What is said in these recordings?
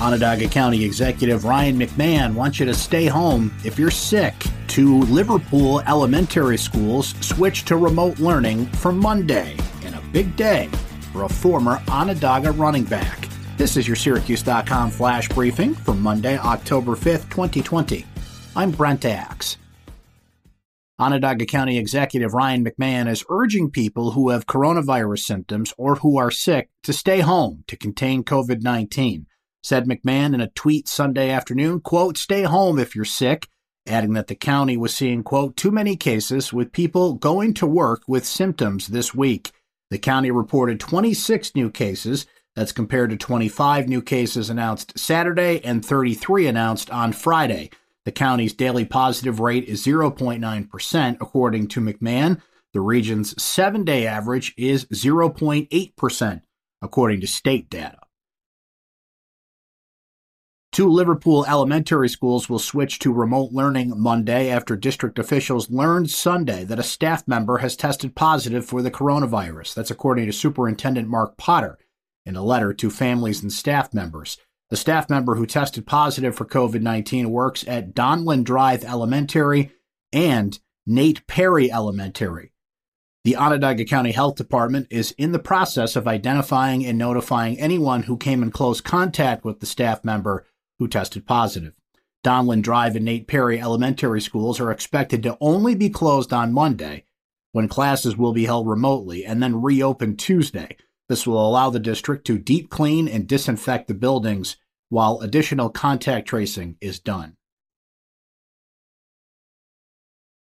Onondaga County Executive Ryan McMahon wants you to stay home if you're sick. Two Liverpool elementary schools switch to remote learning for Monday, and a big day for a former Onondaga running back. This is your Syracuse.com flash briefing for Monday, October 5th, 2020. I'm Brent Axe. Onondaga County Executive Ryan McMahon is urging people who have coronavirus symptoms or who are sick to stay home to contain COVID 19. Said McMahon in a tweet Sunday afternoon, quote, stay home if you're sick, adding that the county was seeing, quote, too many cases with people going to work with symptoms this week. The county reported 26 new cases. That's compared to 25 new cases announced Saturday and 33 announced on Friday. The county's daily positive rate is 0.9%, according to McMahon. The region's seven day average is 0.8%, according to state data. Two Liverpool elementary schools will switch to remote learning Monday after district officials learned Sunday that a staff member has tested positive for the coronavirus. That's according to Superintendent Mark Potter in a letter to families and staff members. The staff member who tested positive for COVID 19 works at Donlin Drive Elementary and Nate Perry Elementary. The Onondaga County Health Department is in the process of identifying and notifying anyone who came in close contact with the staff member who tested positive. Donlin Drive and Nate Perry Elementary Schools are expected to only be closed on Monday, when classes will be held remotely, and then reopen Tuesday. This will allow the district to deep clean and disinfect the buildings while additional contact tracing is done.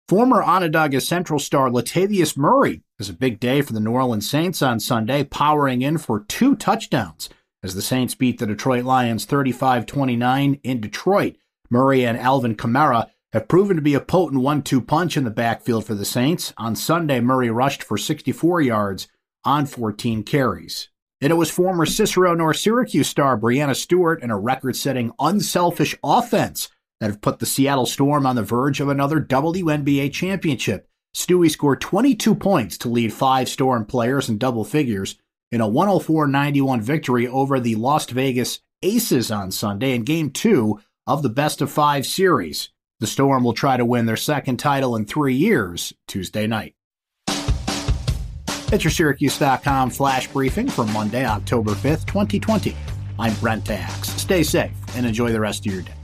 Former Onondaga Central star Latavius Murray has a big day for the New Orleans Saints on Sunday, powering in for two touchdowns as the Saints beat the Detroit Lions 35 29 in Detroit. Murray and Alvin Kamara have proven to be a potent one two punch in the backfield for the Saints. On Sunday, Murray rushed for 64 yards on 14 carries. And it was former Cicero North Syracuse star Breanna Stewart and a record setting unselfish offense that have put the Seattle Storm on the verge of another WNBA championship. Stewie scored 22 points to lead five Storm players in double figures in a 104 91 victory over the Las Vegas Aces on Sunday in game two of the best of five series. The Storm will try to win their second title in three years Tuesday night. It's your Syracuse.com flash briefing for Monday, October 5th, 2020. I'm Brent Axe. Stay safe and enjoy the rest of your day.